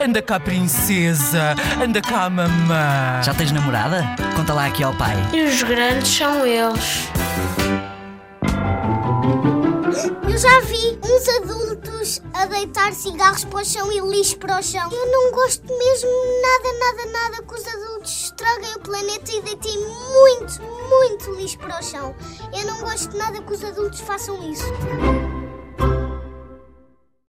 Anda cá, princesa. Anda cá, mamã. Já tens namorada? Conta lá aqui ao pai. E os grandes são eles. Eu já vi uns adultos a deitar cigarros para o chão e lixo para o chão. Eu não gosto mesmo nada, nada, nada que os adultos estraguem o planeta e deitem muito, muito lixo para o chão. Eu não gosto nada que os adultos façam isso.